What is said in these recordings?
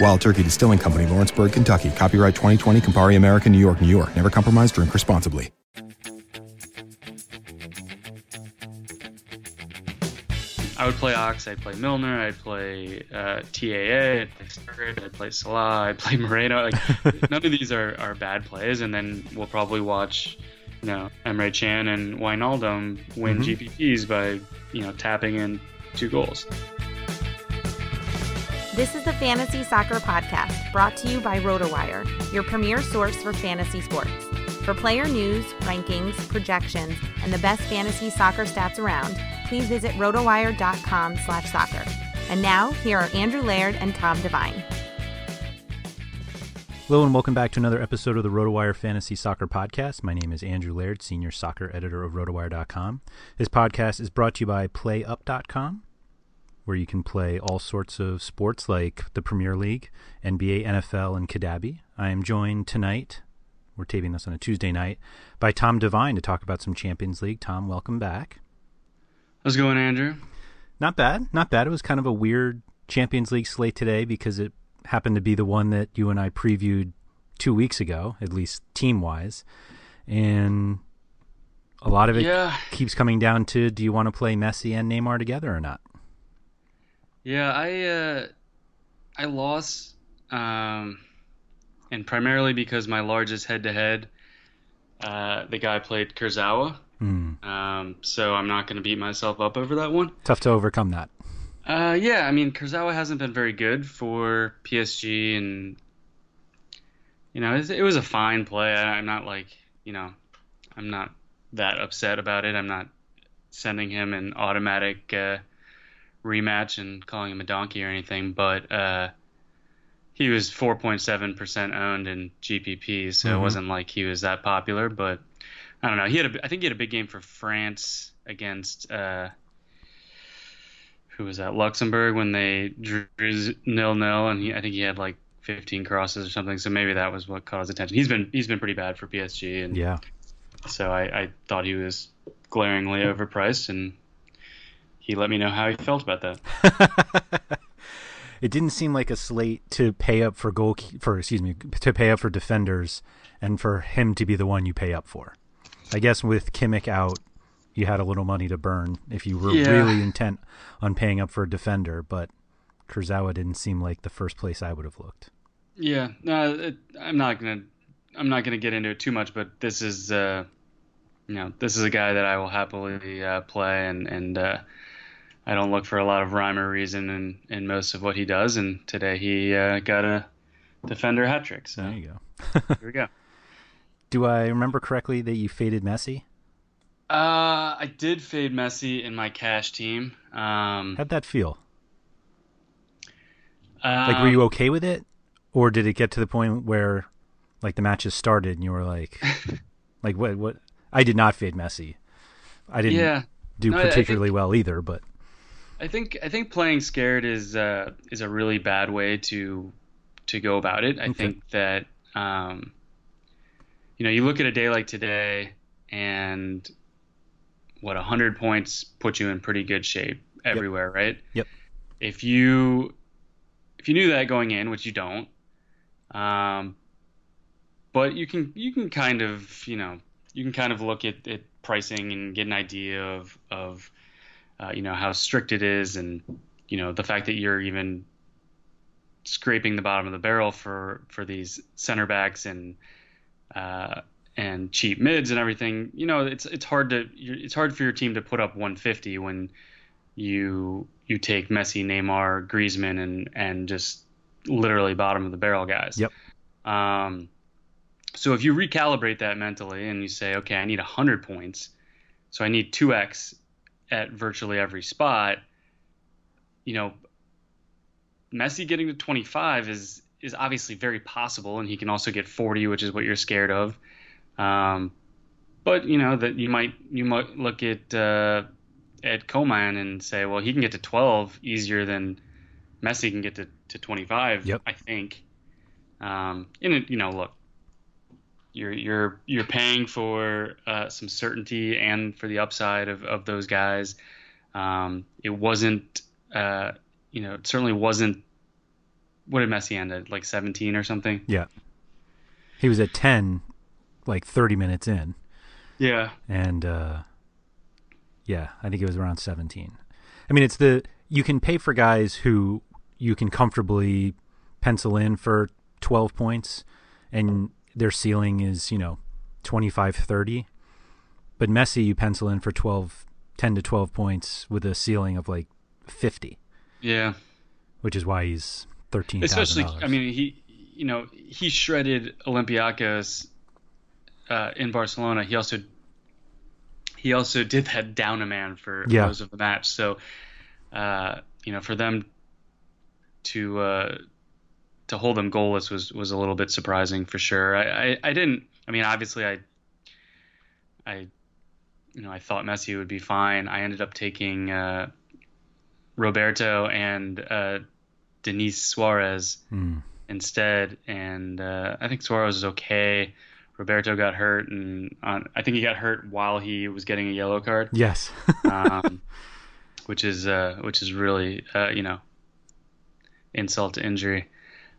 Wild Turkey Distilling Company, Lawrenceburg, Kentucky. Copyright 2020, Campari American, New York, New York. Never compromise, drink responsibly. I would play Ox, I'd play Milner, I'd play uh, TAA, I'd play Sturridge, I'd play Salah, I'd play Moreno. Like none of these are, are bad plays, and then we'll probably watch, you know, Emre Can and Wijnaldum win Mhm. GPPs by, you know, tapping in two goals. This is the Fantasy Soccer Podcast brought to you by RotoWire, your premier source for fantasy sports. For player news, rankings, projections, and the best fantasy soccer stats around, please visit rotowire.com slash soccer. And now, here are Andrew Laird and Tom Devine. Hello and welcome back to another episode of the RotoWire Fantasy Soccer Podcast. My name is Andrew Laird, senior soccer editor of RotoWire.com. This podcast is brought to you by PlayUp.com, where you can play all sorts of sports like the Premier League, NBA, NFL, and Kabaddi. I am joined tonight, we're taping this on a Tuesday night, by Tom Devine to talk about some Champions League. Tom, welcome back. How's it going, Andrew? Not bad, not bad. It was kind of a weird Champions League slate today because it happened to be the one that you and I previewed two weeks ago, at least team wise. And a lot of it Yeah. keeps coming down to do you want to play Messi and Neymar together or not? Yeah, I uh, I lost, um, and primarily because my largest head-to-head, uh, the guy played Kurzawa. Hmm. Um, so I'm not going to beat myself up over that one. Tough to overcome that. Uh, yeah, I mean Kurzawa hasn't been very good for PSG, and you know it, it was a fine play. I, I'm not like you know, I'm not that upset about it. I'm not sending him an automatic uh, rematch and calling him a donkey or anything, but uh, he was 4.7% owned in GPP, so it Mhm. wasn't like he was that popular. But I don't know. He had a, I think he had a big game for France against. Uh, who was that Luxembourg when they drew nil nil, and he, I think he had like 15 crosses or something. So maybe that was what caught his attention. He's been he's been pretty bad for PSG, and Yeah. so I, I thought he was glaringly overpriced, and he let me know how he felt about that. It didn't seem like a slate to pay up for goal for excuse me to pay up for defenders and for him to be the one you pay up for. I guess with Kimmich out, you had a little money to burn if you were Yeah. really intent on paying up for a defender, but Kurzawa didn't seem like the first place I would have looked. Yeah, no, it, I'm not gonna I'm not gonna get into it too much, but this is uh, you know this is a guy that I will happily uh, play, and and uh, I don't look for a lot of rhyme or reason in in most of what he does. And today he uh, got a defender hat trick. So there you go. here we go. Do I remember correctly that you faded Messi? Uh, I did fade Messi in my cash team. Um, How'd that feel? like, were you um, okay with it, or did it get to the point where, like, the matches started and you were like, like what? What? I did not fade Messi. I didn't Yeah. do No, I- I particularly well either, but I think I think playing scared is uh, is a really bad way to to go about it. I Okay. think that um, you know you look at a day like today, and what hundred points put you in pretty good shape everywhere, right? Yep. If you if you knew that going in, which you don't, um, but you can you can kind of you know you can kind of look at, at pricing and get an idea of of uh, you know how strict it is and you know the fact that you're even scraping the bottom of the barrel for for these center backs and uh, and cheap mids and everything you know it's it's hard to you're- it's hard for your team to put up 150 when you you take Messi, Neymar, Griezmann and and just literally bottom of the barrel guys. Yep. Um, so if you recalibrate that mentally and you say, okay, I need 100 points, so I need 2x at virtually every spot, you know, Messi getting to 25 is is obviously very possible, and he can also get 40, which is what you're scared of. Um, but you know that you might you might look at uh, at Coman and say, well, he can get to 12 easier than Messi can get to, to 25. Yep. I think. Um, and it, you know, look, you're you're you're paying for uh, some certainty and for the upside of, of those guys. Um, it wasn't, uh, you know, it certainly wasn't. What did Messi end at? Like 17 or something? yeah, he was at ten, like thirty minutes in, Yeah. and uh, yeah, I think it was around seventeen. I mean, it's the you can pay for guys who you can comfortably pencil in for twelve points, and their ceiling is you know 25, 30. But Messi, you pencil in for 12, 10 to twelve points with a ceiling of like fifty, Yeah. which is why he's 13. Especially. I mean, he, you know, he shredded Olympiacos uh, in Barcelona. He also he also did that down a man for Yeah. most of the match. So, uh, you know, for them to uh, to hold them goalless was was a little bit surprising for sure. I, I, I didn't. I mean, obviously, I I you know I thought Messi would be fine. I ended up taking uh, Roberto and uh, Denis Suarez Hmm. instead, and uh, I think Suarez is okay. Roberto got hurt, and on, I think he got hurt while he was getting a yellow card, yes. um, which is uh, which is really uh, you know insult to injury.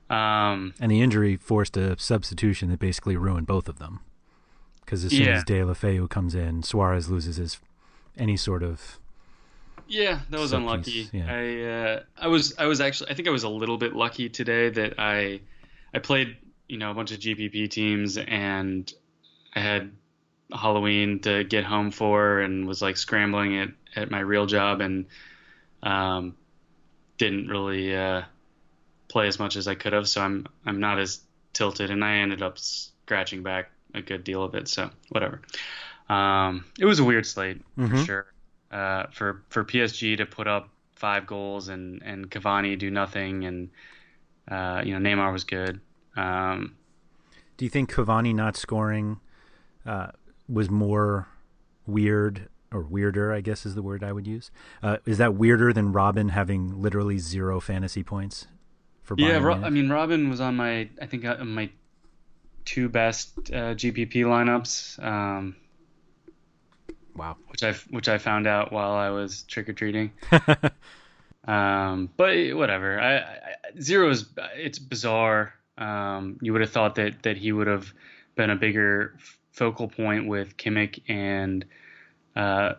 Um, And the injury forced a substitution that basically ruined both of them. Because as soon Yeah. as Deulofeu comes in, Suarez loses his any sort of Yeah, that was unlucky. yeah. I uh, I was I was actually I think I was a little bit lucky today that I I played you know a bunch of GPP teams and I had Halloween to get home for and was like scrambling at at my real job and um didn't really uh, play as much as I could have so I'm I'm not as tilted and I ended up scratching back a good deal of it so whatever. Um, it was a weird slate for Mhm. sure uh, for for PSG to put up five goals and and Cavani do nothing, and uh, you know Neymar was good. Um, Do you think Cavani not scoring uh, was more weird or weirder? I guess is the word I would use. Uh, is that weirder than Robben having literally zero fantasy points for yeah, Ro- I mean Robben was on my I think uh, my two best uh, GPP lineups, um, wow. which I which I found out while I was trick or treating. Um, but whatever. I, I zero is it's bizarre. Um, you would have thought that that he would have been a bigger focal point with Kimmich and uh,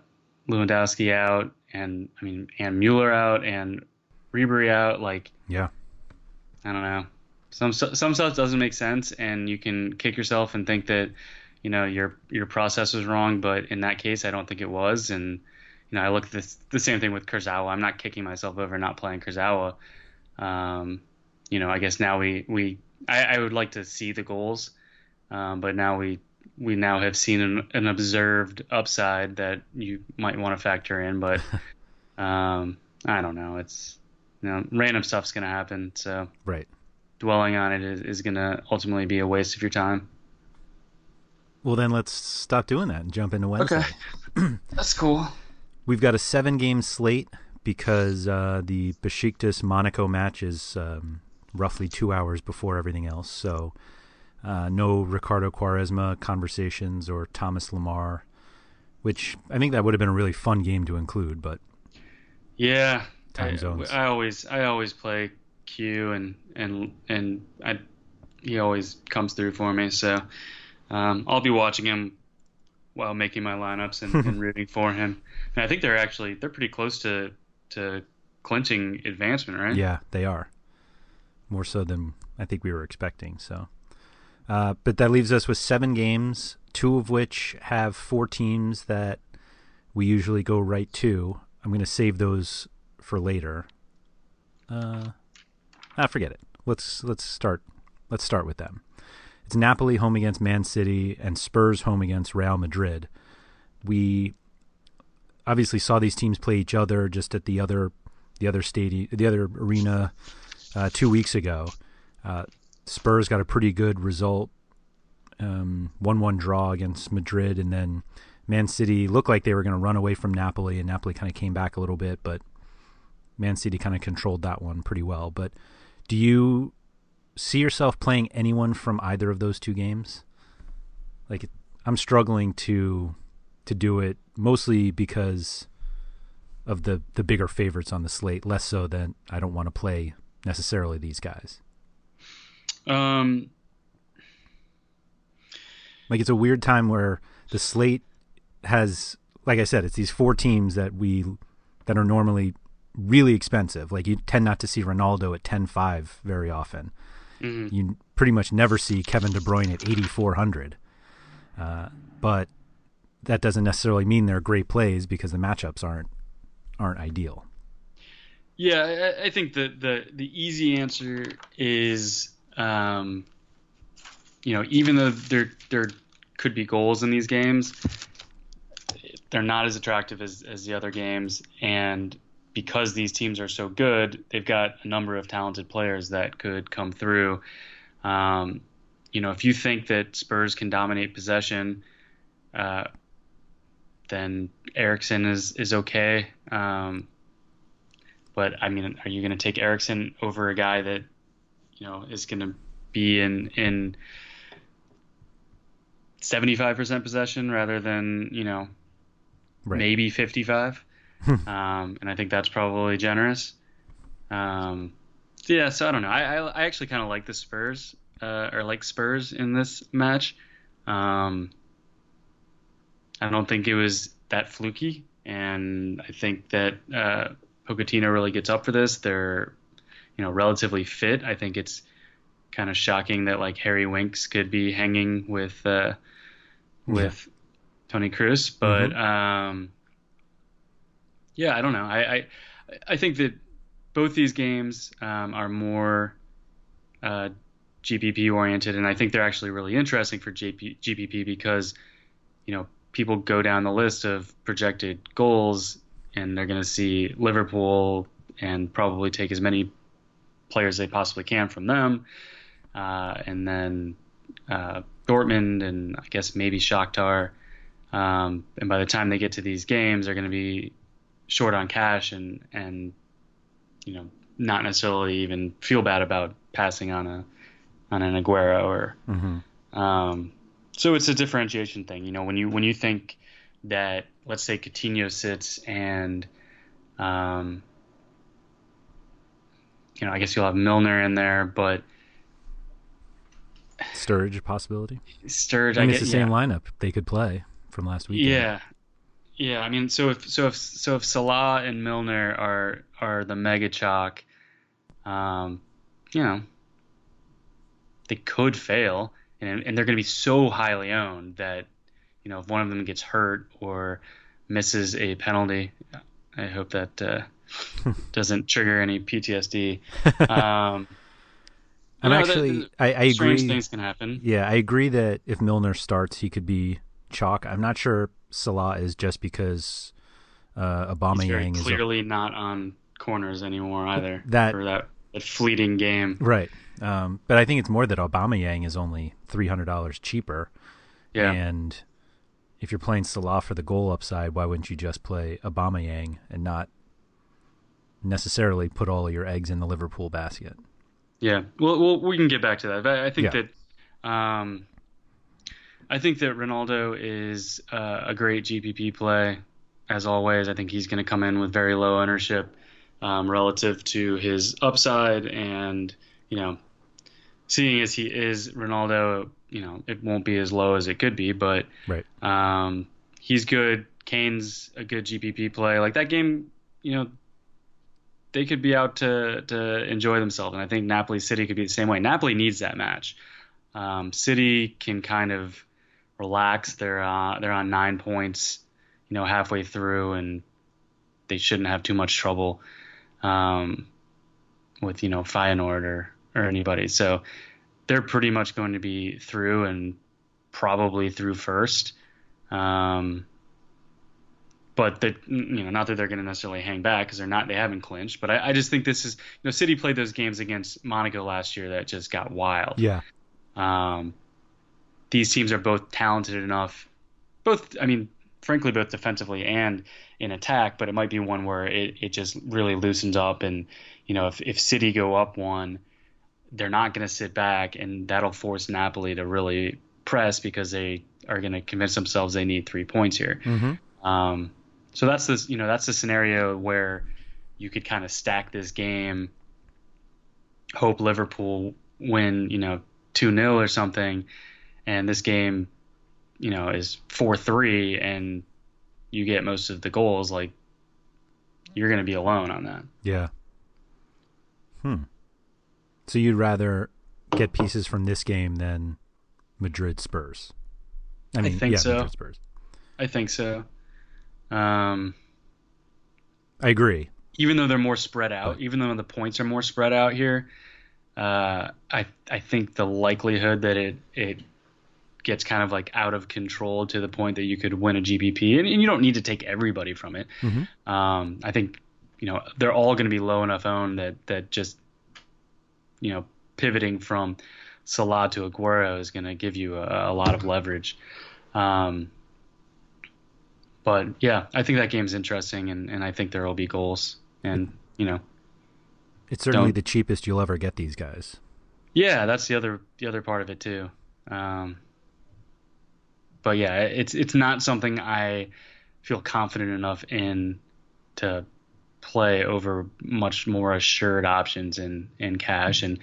Lewandowski out, and I mean and Mueller out, and Ribery out. Like, Yeah. I don't know. Some some stuff doesn't make sense, and you can kick yourself and think that you know your your process was wrong. But in that case, I don't think it was. And you know, I look at this the same thing with Kurzawa. I'm not kicking myself over not playing Kurzawa. Um, you know, I guess now we we I, I would like to see the goals, um, but now we we now have seen an, an observed upside that you might want to factor in. But um, I don't know. It's you know, random stuff's gonna happen. So Right. dwelling on it is, is gonna ultimately be a waste of your time. Well, then let's stop doing that and jump into Wednesday. Okay, That's cool. We've got a seven game slate because uh, the Besiktas Monaco match is um, roughly two hours before everything else. So uh, no Ricardo Quaresma conversations or Thomas Lemar, which I think that would have been a really fun game to include. But Yeah. Time I, zones. I always I always play Q and and and I he always comes through for me. So um, I'll be watching him while making my lineups and, and rooting for him. And I think they're actually they're pretty close to to clinching advancement, right? yeah, they are more so than I think we were expecting. So, uh, but that leaves us with seven games, two of which have four teams that we usually go right to. I'm going to save those for later. Uh, ah, forget it. Let's let's start. Let's start with them. It's Napoli home against Man City and Spurs home against Real Madrid. We obviously saw these teams play each other just at the other the other stadium, the other arena uh, two weeks ago. Uh, Spurs got a pretty good result, um, one-one draw against Madrid, and then Man City looked like they were going to run away from Napoli, and Napoli kind of came back a little bit, but Man City kind of controlled that one pretty well. But do you see yourself playing anyone from either of those two games? Like, I'm struggling to to do it mostly because of the the bigger favorites on the slate, less so than I don't want to play necessarily these guys. Um. Like it's a weird time where the slate has like I said, it's these four teams that we that are normally really expensive. Like you tend not to see Ronaldo at 10-5 very often. mhm. You pretty much never see Kevin De Bruyne at 8400. Uh, but that doesn't necessarily mean they're great plays because the matchups aren't aren't ideal. Yeah, I, I think the, the the easy answer is, um, you know, even though there there could be goals in these games, they're not as attractive as, as the other games, and because these teams are so good, they've got a number of talented players that could come through. Um, you know, if you think that Spurs can dominate possession, uh, then Eriksen is is okay. Um, but I mean, are you going to take Eriksen over a guy that you know is going to be in in 75% possession rather than you know Right. maybe 55? Um, and I think that's probably generous. Um, yeah, so I don't know. I I, I actually kind of like the Spurs uh, or like Spurs in this match. Um, I don't think it was that fluky, and I think that uh, Pochettino really gets up for this. They're, you know, relatively fit. I think it's kind of shocking that like Harry Winks could be hanging with uh, with Toni Kroos, but um, yeah, I don't know. I, I I think that both these games um, are more uh, GPP oriented, and I think they're actually really interesting for JP, GPP because you know people go down the list of projected goals, and they're going to see Liverpool and probably take as many players they possibly can from them, uh, and then uh, Dortmund and I guess maybe Shakhtar. Um, and by the time they get to these games, they're going to be short on cash and and you know not necessarily even feel bad about passing on a on an Aguero or Mm-hmm. um, so it's a differentiation thing. You know, when you when you think that let's say Coutinho sits and um, you know, I guess you'll have Milner in there, but Sturridge possibility. Sturridge, I I, mean, get it's the yeah. same lineup they could play from last week. Yeah, yeah. I mean, so if so if so if Salah and Milner are are the mega chalk, um, you know, they could fail, and and they're going to be so highly owned that you know if one of them gets hurt or misses a penalty, I hope that uh, doesn't trigger any PTSD. Um, I'm actually, the- I, I strange agree. things can happen. Yeah, I agree that if Milner starts, he could be chalk. I'm not sure Salah is just because uh, very Aubameyang is a, clearly not on corners anymore either. That- for that, that fleeting game. right. Um, but I think it's more that Aubameyang is only three hundred dollars cheaper. Yeah, And if you're playing Salah for the goal upside, why wouldn't you just play Aubameyang and not necessarily put all of your eggs in the Liverpool basket? yeah. Well, well, we can get back to that. But I think Yeah. that, um, I think that Ronaldo is uh, a great GPP play, as always. I think he's going to come in with very low ownership um, relative to his upside, and you know, seeing as he is Ronaldo, you know, it won't be as low as it could be, but Right. Um, he's good. Kane's a good GPP play. Like that game, you know, they could be out to to enjoy themselves, and I think Napoli City could be the same way. Napoli needs that match. Um, City can kind of relax. They're uh, they're on nine points, you know, halfway through, and they shouldn't have too much trouble um, with you know Feyenoord or or anybody. So they're pretty much going to be through and probably through first. Um, but that you know, not that they're going to necessarily hang back because they're not. They haven't clinched. But I, I just think this is you know, City played those games against Monaco last year that just got wild. Yeah. Um, these teams are both talented enough, both I mean, frankly, both defensively and in attack. But it might be one where it, it just really loosens up, and you know, if if City go up one, they're not going to sit back, and that'll force Napoli to really press because they are going to convince themselves they need three points here. Mm-hmm. Um, so that's this, you know, that's the scenario where you could kind of stack this game, hope Liverpool win, you know, two 0 or something, and this game, you know, is four three, and you get most of the goals. Like you're going to be alone on that. Yeah. Hmm. So you'd rather get pieces from this game than Madrid Spurs? I mean, think yeah, so. Madrid Spurs. I think so. Um, I agree. even though they're more spread out, But- even though the points are more spread out here, uh, I I think the likelihood that it it gets kind of like out of control to the point that you could win a GPP, and, and you don't need to take everybody from it. Mhm. Um, I think you know they're all going to be low enough owned that that just you know pivoting from Salah to Aguero is going to give you a, a lot of leverage. Um, but yeah, I think that game's interesting, and, and I think there will be goals. And you know, It's certainly the cheapest you'll ever get these guys. yeah, that's the other the other part of it too. Um, but yeah, it's it's not something I feel confident enough in to play over much more assured options in in cash, and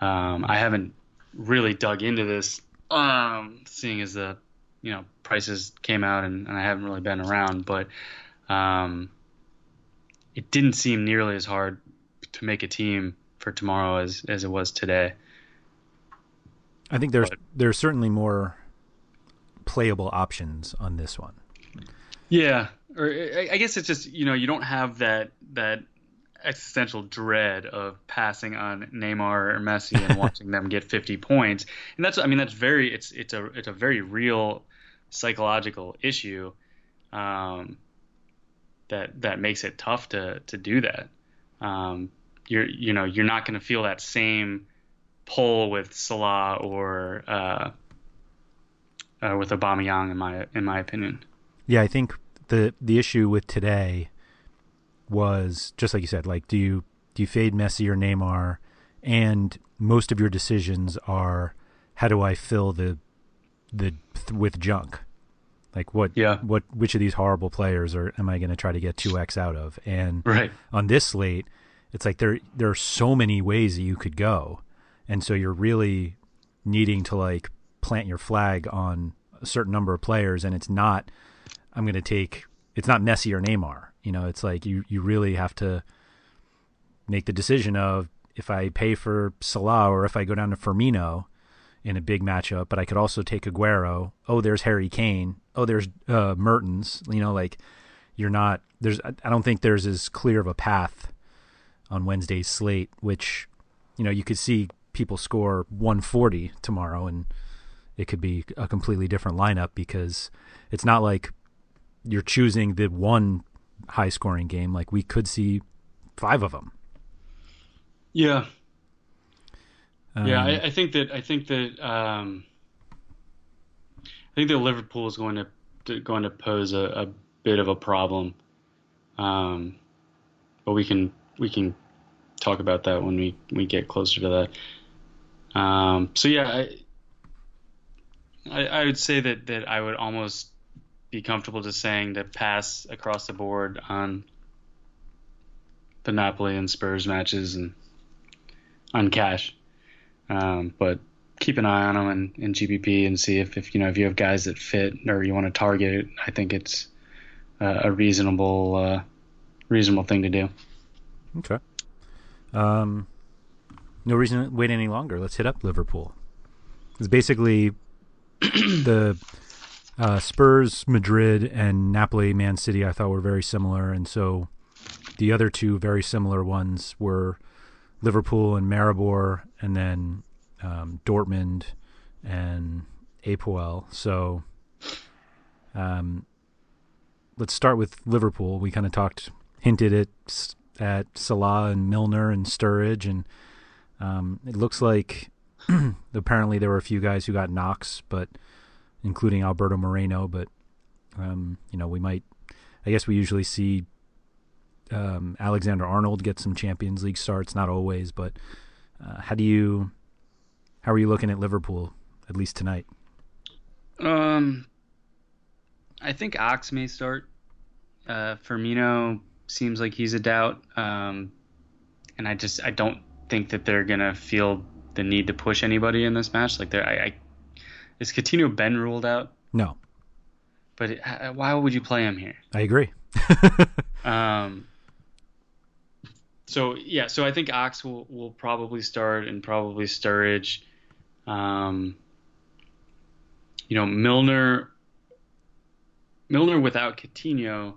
um, I haven't really dug into this, um, seeing as the you know prices came out and, and I haven't really been around, but um, it didn't seem nearly as hard to make a team for tomorrow as as it was today. I think there's But- there's certainly more playable options on this one. Yeah, or I guess it's just you know you don't have that that existential dread of passing on Neymar or Messi and watching them get 50 points, and that's I mean that's very it's it's a it's a very real psychological issue um, that that makes it tough to to do that. Um, you're you know you're not going to feel that same pull with Salah or uh, uh, with Aubameyang in my in my opinion. Yeah, I think the the issue with today was just like you said, like do you do you fade Messi or Neymar, and most of your decisions are how do I fill the the with junk, like what Yeah. what which of these horrible players are am I going to try to get two x out of? And Right. on this slate, it's like there there are so many ways that you could go, and so you're really needing to like plant your flag on a certain number of players, and it's not I'm going to take it's not Messi or Neymar. You know, it's like you you really have to make the decision of if I pay for Salah or if I go down to Firmino in a big matchup, but I could also take Aguero. Oh, there's Harry Kane. Oh, there's uh, Mertens. You know, like you're not there's. I don't think there's as clear of a path on Wednesday's slate, which you know you could see people score 140 tomorrow, and it could be a completely different lineup because it's not like you're choosing the one high scoring game. Like we could see five of them. Yeah, um, yeah, I, I, think that I think that um, I think that Liverpool is going to, to going to pose a, a, bit of a problem, um, but we can we can talk about that when we we get closer to that. Um, so yeah, I, I, I would say that that I would almost be comfortable just saying to pass across the board on the Napoli and Spurs matches and on cash. Um, but keep an eye on them in, in GPP and see if, if you know if you have guys that fit or you want to target. I think it's uh, a reasonable uh, reasonable thing to do. Okay. Um, no reason to wait any longer. Let's hit up Liverpool. It's basically the uh, Spurs, Madrid, and Napoli, Man City. I thought were very similar, and so the other two very similar ones were Liverpool and Maribor, and then um, Dortmund and Apoel. So, um, let's start with Liverpool. We kind of talked, hinted at at Salah and Milner and Sturridge, and um, it looks like apparently there were a few guys who got knocks, but including Alberto Moreno. But um, you know, we might. I guess we usually see um, Alexander Arnold get some Champions League starts, not always, but uh, how do you how are you looking at Liverpool at least tonight? Um, I think Ox may start. Uh, Firmino seems like he's a doubt, um, and I just I don't think that they're gonna feel the need to push anybody in this match. Like they're I, I is Coutinho been ruled out? No. But it, why would you play him here? I agree. um, so yeah, so I think Ox will, will probably start and probably Sturridge. Um, you know, Milner Milner without Coutinho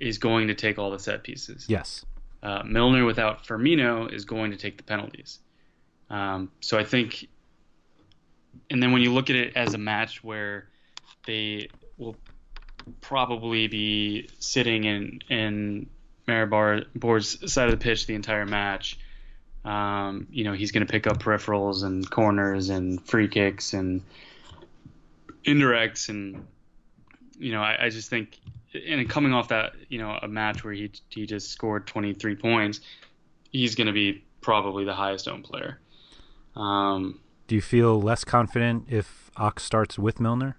is going to take all the set pieces. Yes. Uh, Milner without Firmino is going to take the penalties. Um, so I think, and then when you look at it as a match where they will probably be sitting in in Maribor's side of the pitch the entire match. Um, you know, he's going to pick up peripherals and corners and free kicks and indirects, and you know, I, I just think, and coming off that, you know, a match where he he just scored 23 points, he's going to be probably the highest owned player. Um, Do you feel less confident if Ox starts with Milner?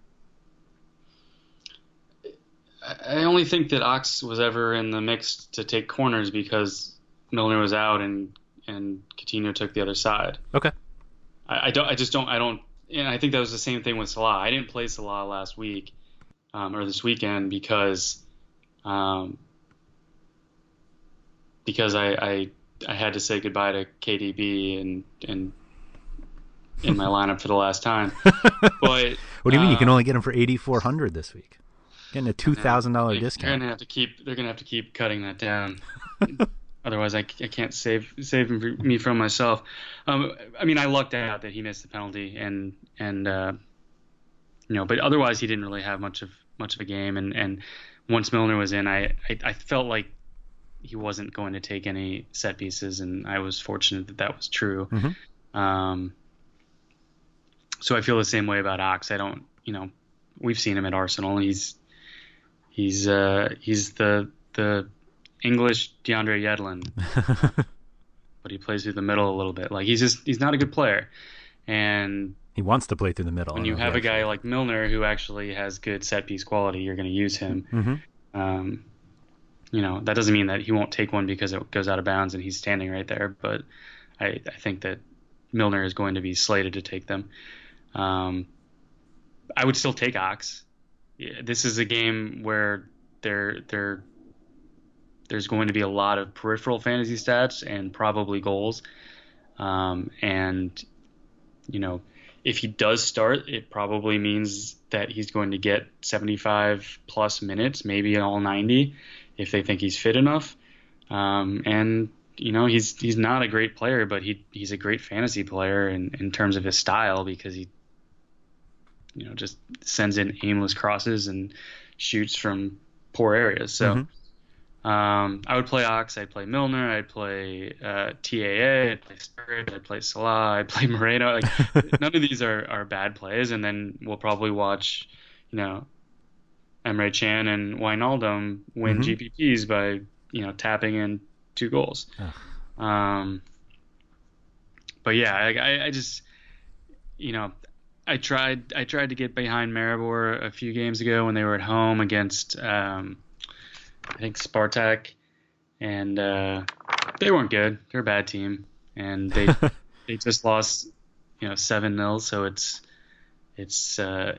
I only think that Ox was ever in the mix to take corners because Milner was out and and Coutinho took the other side. Okay. I, I don't. I just don't. I don't. And I think that was the same thing with Salah. I didn't play Salah last week um, or this weekend because um, because I, I I had to say goodbye to KDB and and in my lineup for the last time. But what do you mean? you can uh, only get them for eighty four hundred this week. Getting a two thousand dollar discount. They're gonna have to keep. They're gonna have to keep cutting that down. Otherwise, I, I can't save save me from myself. Um, I mean, I lucked out that he missed the penalty, and and uh, you know, but otherwise, he didn't really have much of much of a game. And and once Milner was in, I I, I felt like he wasn't going to take any set pieces, and I was fortunate that that was true. Mm-hmm. Um, so I feel the same way about Ox. I don't, you know, we've seen him at Arsenal. He's He's uh, he's the the English DeAndre Yedlin, but he plays through the middle a little bit. Like he's just he's not a good player, and he wants to play through the middle. When you have a guy like Milner who actually has good set piece quality, you're going to use him. Mm-hmm. Um, you know that doesn't mean that he won't take one because it goes out of bounds and he's standing right there. But I, I think that Milner is going to be slated to take them. Um, I would still take Ox this is a game where there there there's going to be a lot of peripheral fantasy stats and probably goals. Um, and you know, if he does start, it probably means that he's going to get 75 plus minutes, maybe all 90, if they think he's fit enough. Um, and you know, he's he's not a great player, but he he's a great fantasy player in, in terms of his style because he you know just sends in aimless crosses and shoots from poor areas. So. Mhm. Um, I would play Ox. I'd play Milner. I'd play uh, TAA. I'd play Sturridge. I'd play Salah. I'd play Moreno. Like none of these are, are bad plays. And then we'll probably watch, you know, Emre Can and Wijnaldum win Mhm. GPPs by you know tapping in two goals. Um, but yeah, I, I just you know I tried I tried to get behind Maribor a few games ago when they were at home against um, I think Spartak, and uh, they weren't good. They're a bad team, and they they just lost you know seven 0 So it's it's uh,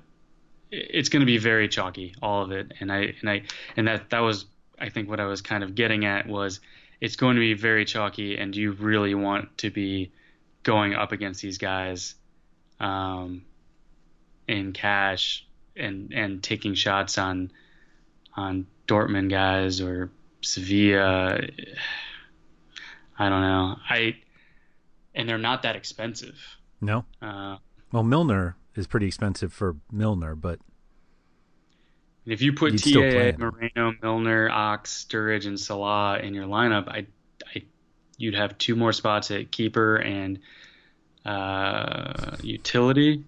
it's going to be very chalky, all of it. And I and I and that that was I think what I was kind of getting at was it's going to be very chalky, and you really want to be going up against these guys um, in cash and and taking shots on on Dortmund guys or Sevilla. I don't know. I and they're not that expensive. No. Uh, Well, Milner is pretty expensive for Milner, but if you put You'd still play TA. Moreno, Milner, Ox, Sturridge, and Salah in your lineup, I, I, you'd have two more spots at keeper and uh, utility,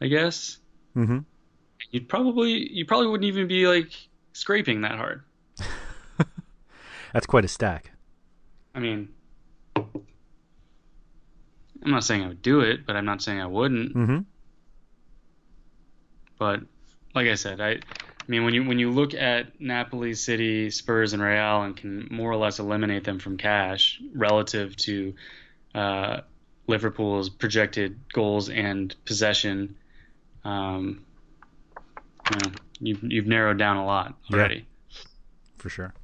I guess. Mhm. You'd probably you probably wouldn't even be like scraping that hard. that's quite a stack. I mean, I'm not saying I would do it, but I'm not saying I wouldn't. Mm-hmm. But like I said, I, I mean, when you when you look at Napoli, City, Spurs, and Real, and can more or less eliminate them from cash relative to uh, Liverpool's projected goals and possession, um, you know, you've you've narrowed down a lot Yeah. already. for sure.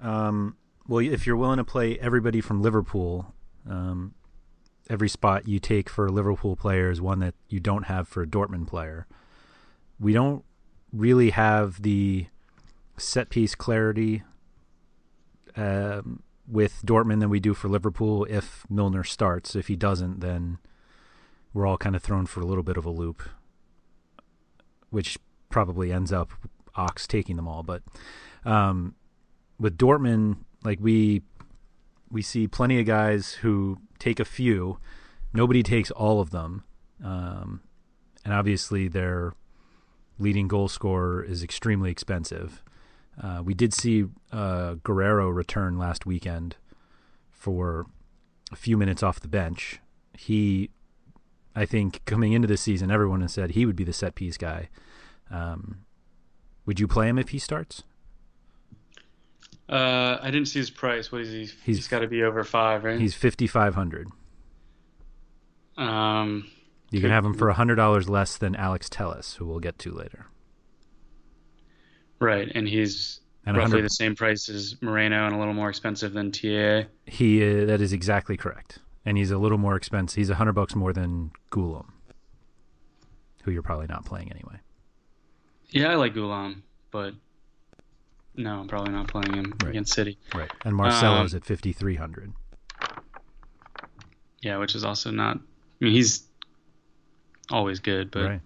Um, well, if you're willing to play everybody from Liverpool, um, every spot you take for a Liverpool player is one that you don't have for a Dortmund player. We don't really have the set piece clarity um, with Dortmund than we do for Liverpool if Milner starts. If he doesn't, then we're all kind of thrown for a little bit of a loop, which probably ends up Ox taking them all. But um, with Dortmund, like we we see plenty of guys who take a few. Nobody takes all of them, um, and obviously their leading goal scorer is extremely expensive. Uh, we did see uh, Guerreiro return last weekend for a few minutes off the bench. He, I think, coming into the season, everyone has said he would be the set piece guy. Um, would you play him if he starts? Uh, I didn't see his price. What is he? He's- he's got to be over five, right? He's fifty five hundred. um, You can have him for hundred dollars less than Alex Telles, who we'll get to later. right, and he's And roughly the same price as Moreno and a little more expensive than TA. He uh, that is exactly correct, and he's a little more expensive. He's a hundred bucks more than Ghoulam, who you're probably not playing anyway. Yeah, I like Ghoulam, but no, I'm probably not playing him Right. against City. Right. And Marcelo's Um, at fifty three hundred. Yeah, which is also not. I mean, he's always good, but Right.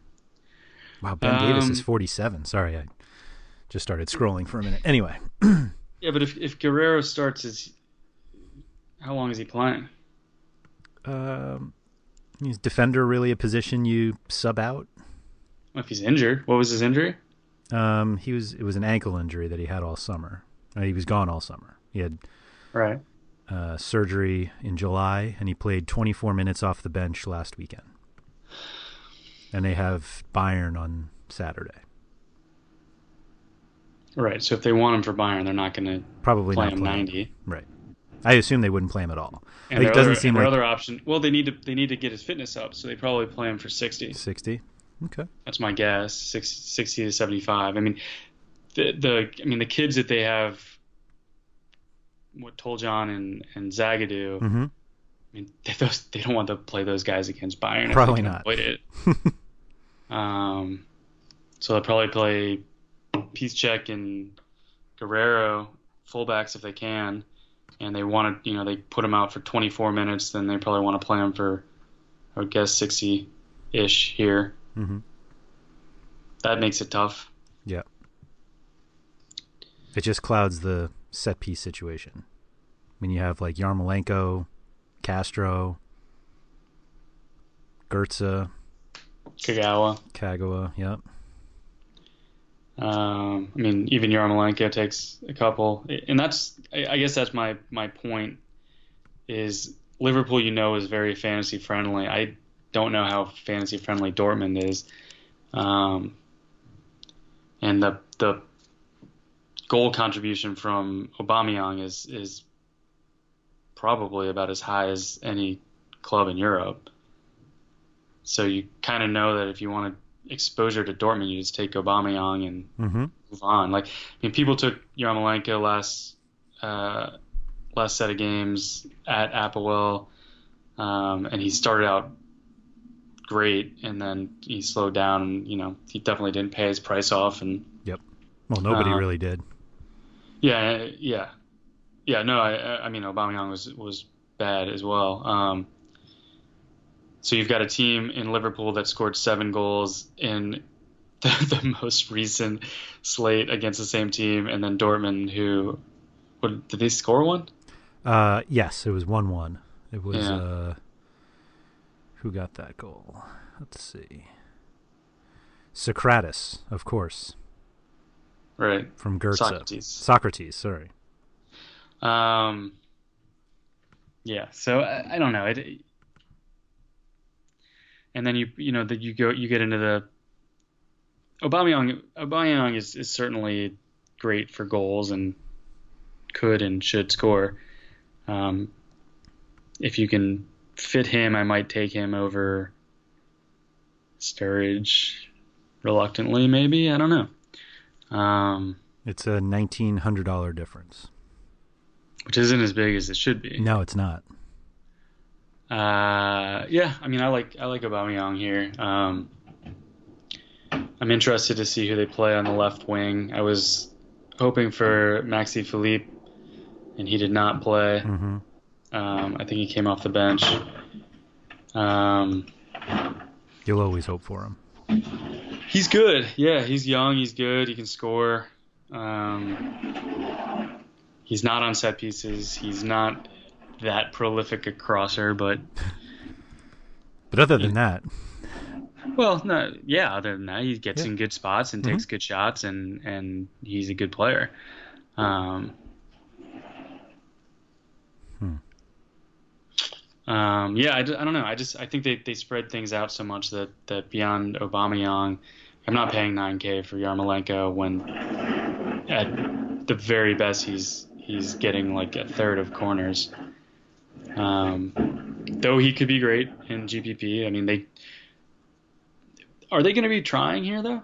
Wow, Ben Davies is Um, forty seven. Sorry, I just started scrolling for a minute. Anyway, yeah, but if if Guerreiro starts, is how long is he playing? Um, is defender really a position you sub out? If he's injured, what was his injury? Um, he was it was an ankle injury that he had all summer. Uh, he was gone all summer. He had Right. uh, surgery in July, and he played 24 minutes off the bench last weekend. And they have Bayern on Saturday. Right. So if they want him for Bayern, they're not going to Probably play not him playing 90. Right. I assume they wouldn't play him at all. And Like, it doesn't other, seem like other option. Well, they need to they need to get his fitness up, so they probably play him for 60. 60. Okay. That's my guess. 60, 60 to 75. I mean, the the I mean the kids that they have, what Toljan and and Zagadou. Mm-hmm. mean, they, those, they don't want to play those guys against Bayern. Probably not. Avoid it. um, so they'll probably play Piszczek and Guerreiro fullbacks if they can, and they want to, you know, they put them out for 24 minutes. Then they probably want to play them for, I would guess, 60-ish here. Mm-hmm. That makes it tough. Yeah. It just clouds the set piece situation. I mean, you have like Yarmolenko, Castro, Götze, Kagawa. Kagawa. Yep. Um, I mean, even Yarmolenko takes a couple, and that's I guess that's my my point. Is Liverpool, you know, is very fantasy friendly. I don't know how fantasy friendly Dortmund is, um, and the the goal contribution from Aubameyang is is probably about as high as any club in Europe. So you kind of know that if you want exposure to Dortmund, you just take Aubameyang and Mm-hmm. move on. Like, I mean, people took Yarmolenko last uh, last set of games at APOEL, um, and he started out great, and then he slowed down. And you know, he definitely didn't pay his price off. And Yep. Well, nobody Uh, really did. yeah, yeah, yeah. No, I, I mean, Aubameyang was was bad as well. Um, so you've got a team in Liverpool that scored seven goals in the, the most recent slate against the same team, and then Dortmund, who, what did they score one? Uh, yes, it was one-one. It was Yeah. uh, who got that goal? Let's see. Socrates, of course, Right. from Götze. Socrates. Socrates, sorry. Um, yeah. So I, I don't know. It, and then you you know that you go you get into the Aubameyang. Aubameyang is, is certainly great for goals and could and should score. Um, if you can fit him, I might take him over Sturridge reluctantly, maybe. I don't know. Um, It's a nineteen hundred dollar difference. which isn't as big as it should be. No, it's not. Uh, yeah, I mean, I like I like Aubameyang here. Um, I'm interested to see who they play on the left wing. I was hoping for Maxi Philipp, and he did not play. Mm-hmm. Um, I think he came off the bench. Um, You'll always hope for him. he's good. Yeah, he's young. He's good. He can score. Um, he's not on set pieces. He's not that prolific a crosser, but But other than that, Well, no, yeah. Other than that, he gets Yeah. in good spots and takes good shots, and and he's a good player. Um, um, yeah, I, I don't know. I just I think they, they spread things out so much that that beyond Aubameyang, I'm not paying 9K for Yarmolenko when at the very best he's he's getting like a third of corners. Um, though he could be great in GPP. I mean, they are they going to be trying here though?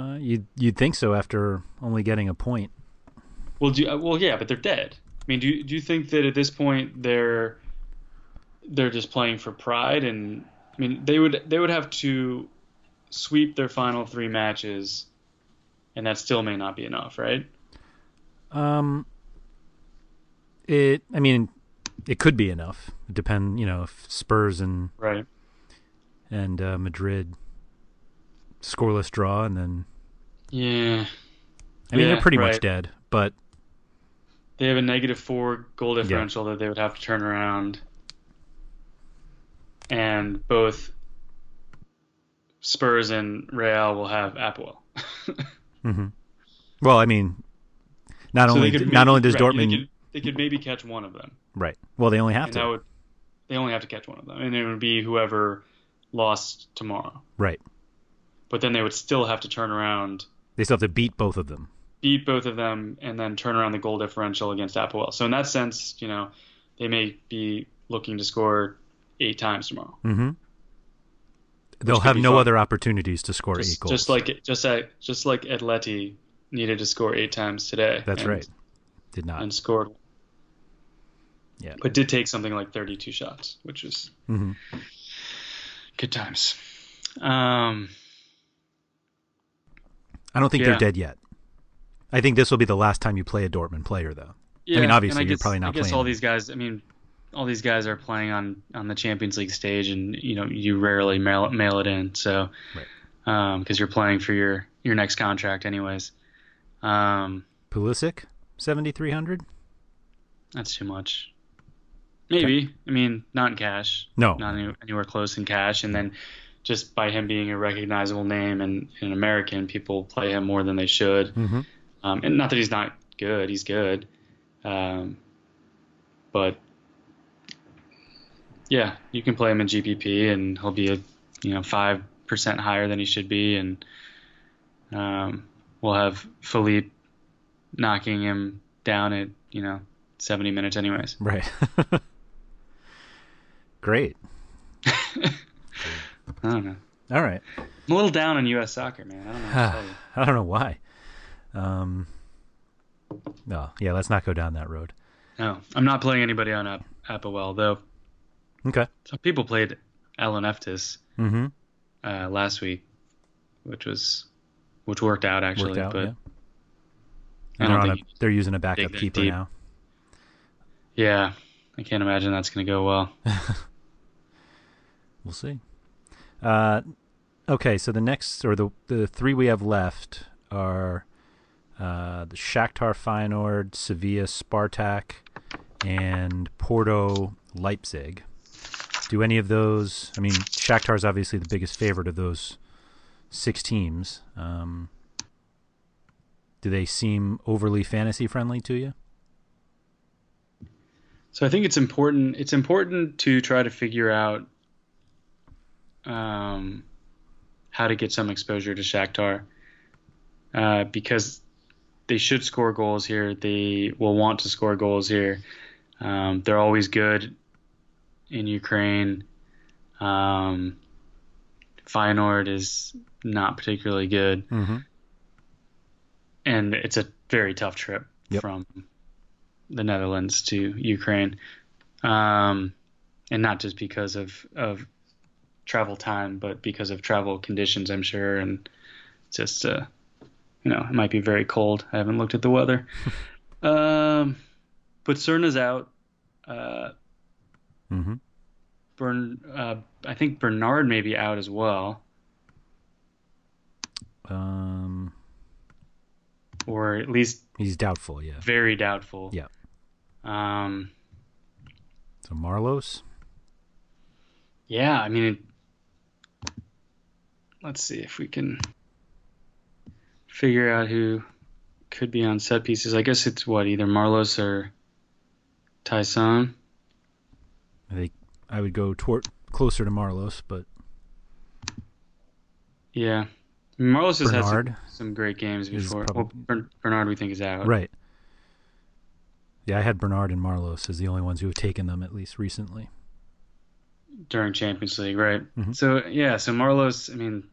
uh, you'd you'd think so after only getting a point. Well, do well, yeah, but they're dead. I mean, do you, do you think that at this point they're they're just playing for pride? And I mean, they would they would have to sweep their final three matches, and that still may not be enough, right? Um, it. I mean, it could be enough. It depend. You know, if Spurs and Right. and uh, Madrid scoreless draw, and then Yeah. I mean Yeah, they're pretty much dead. But They have a negative four goal differential that they would have to turn around. And both Spurs and Real will have APOEL. well, I mean, not So only not only does right, Dortmund They could, maybe catch one of them. right. Well, they only have and to would they only have to catch one of them, and it would be whoever lost tomorrow. right. But then they would still have to turn around, They still have to beat both of them. beat both of them, and then turn around the goal differential against APOEL. So in that sense, you know, they may be looking to score eight times tomorrow. Mm-hmm. They'll have no fun. other opportunities to score eight Just, goals. just like just like just like Atleti needed to score eight times today. that's and- right. Did not. And scored. Yeah. but did take something like 32 shots, which was Mhm. good times. Um, I don't think Yeah. they're dead yet. I think this will be the last time you play a Dortmund player, though. yeah, I mean, obviously, and I you're probably not I guess playing all these guys. I mean, all these guys are playing on on the Champions League stage, and you know you rarely mail it, mail it in. So, Right. because you're playing for your your next contract, anyways. Um, Pulisic, 7,300? that's too much. Maybe. I mean, not in cash. No. Not any, anywhere close in cash, and then. Just by him being a recognizable name and an American, people play him more than they should. Mhm. Um, and not that he's not good, he's good. Um, but yeah, you can play him in GPP and he'll be a you know five percent higher than he should be, and um, we'll have Philipp knocking him down at you know 70 minutes anyways. Right. Great. I don't know. All right. I'm a little down on U.S. soccer, man. I don't know. I don't know why. Um, no, yeah, let's not go down that road. No, I'm not playing anybody on Ap- APOEL though. Okay. Some people played Alan Eftis Mm-hmm. uh, last week, which was which worked out actually. Worked out, but yeah. I they're, don't on a, they're using a backup keeper now. yeah, I can't imagine that's going to go well. We'll see. Uh, okay, so the next, or the the three we have left are uh, the Shakhtar Feyenoord, Sevilla Spartak, and Porto Leipzig. Do any of those? I mean, Shakhtar is obviously the biggest favorite of those six teams. Um, do they seem overly fantasy friendly to you? So I think it's important. It's important to try to figure out um, how to get some exposure to Shakhtar uh, because they should score goals here. They will want to score goals here. Um, they're always good in Ukraine. Um, Feyenoord is not particularly good, Mm-hmm. and it's a very tough trip Yep. from the Netherlands to Ukraine, um, and not just because of of travel time, but because of travel conditions, I'm sure, and just uh, you know, it might be very cold. I haven't looked at the weather. um, but Srna's out. Uh, Mm-hmm. Bern, uh, I think Bernard may be out as well, Um, or at least he's doubtful. Yeah. very doubtful. Yeah. Um, So Marlos. yeah, I mean, it, let's see if we can figure out who could be on set pieces. I guess it's what either Marlos or Taison. I think I would go toward closer to Marlos, but Yeah, Marlos has had some, some great games before. prob- well, Bernard we think is out. right. Yeah, I had Bernard and Marlos as the only ones who have taken them at least recently. during Champions League, right? Mhm. So yeah, so Marlos, I mean,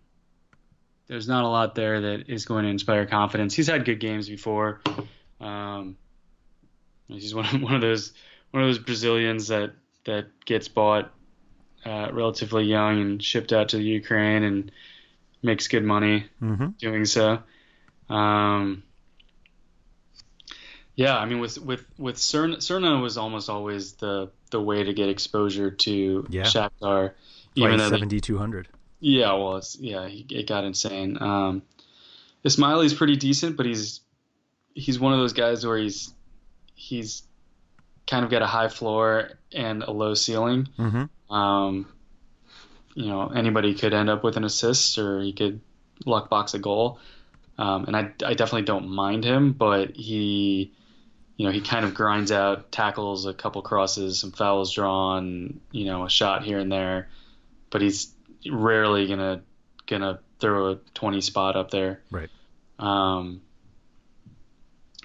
there's not a lot there that is going to inspire confidence. He's had good games before. Um, he's one of, one of those one of those Brazilians that that gets bought uh, relatively young and shipped out to the Ukraine and makes good money Mm-hmm. doing so. Um, yeah, I mean, with with with Srna, Srna was almost always the the way to get exposure to Yeah. Shakhtar, Even they, seventy two hundred. yeah, well, it's, yeah, it got insane. Um, Ismaily's pretty decent, but he's he's one of those guys where he's he's kind of got a high floor and a low ceiling. Mm-hmm. Um, you know, anybody could end up with an assist or he could luck box a goal. Um, and I, I definitely don't mind him, but he, you know, he kind of grinds out tackles, a couple crosses, some fouls drawn, you know, a shot here and there, but he's rarely gonna gonna throw a 20 spot up there. Right. Um,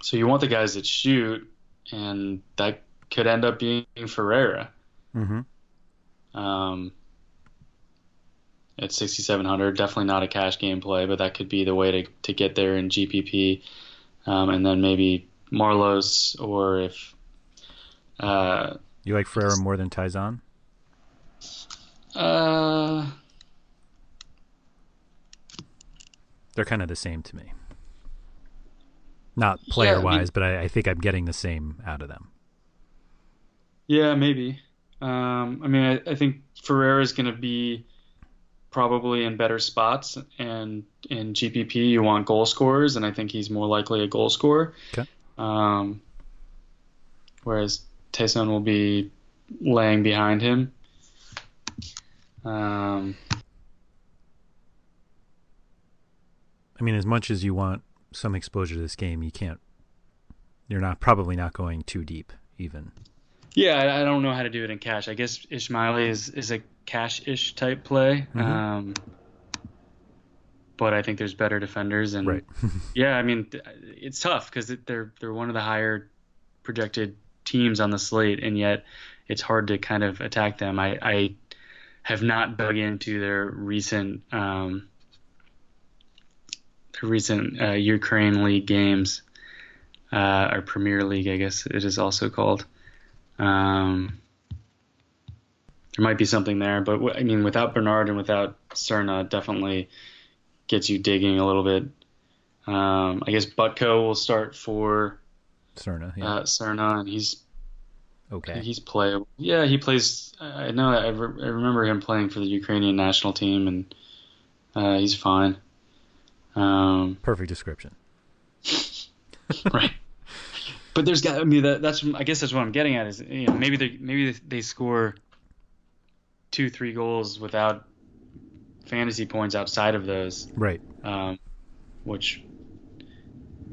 so you want the guys that shoot, and that could end up being Ferreyra. Mm-hmm. Um, at 6,700, definitely not a cash game play, but that could be the way to, to get there in GPP. Um, and then maybe Marlos, or if uh, You like Ferreyra more than Taison? Uh, They're kind of the same to me. Not player mean- wise, but I, I think I'm getting the same out of them. yeah, maybe. Um, I mean, I, I think Ferreyra is going to be probably in better spots, and in GPP you want goal scorers, and I think he's more likely a goal scorer. Okay. Um, whereas Taison will be laying behind him. Um, I mean, as much as you want some exposure to this game, you can't. You're not probably not going too deep, even. Yeah, I, I don't know how to do it in cash. I guess Ismaily is, is a cash-ish type play. Mhm. Um, but I think there's better defenders, and Right. yeah, I mean it's tough because they're they're one of the higher projected teams on the slate, and yet it's hard to kind of attack them. I, I have not dug into their recent um, their recent uh, Ukraine League games, uh, or Premier League, I guess it is also called. Um, there might be something there, but w- I mean, without Bernard and without Srna, definitely gets you digging a little bit. Um, I guess Butko will start for Srna, yeah. uh, Srna, and he's okay. he's playable. Yeah, he plays. I know. I, re- I remember him playing for the Ukrainian national team, and uh, he's fine. Um, Perfect description. right. But there's got. I mean, that, that's. I guess that's what I'm getting at is you know maybe they maybe they score two three goals without fantasy points outside of those, Right. um, which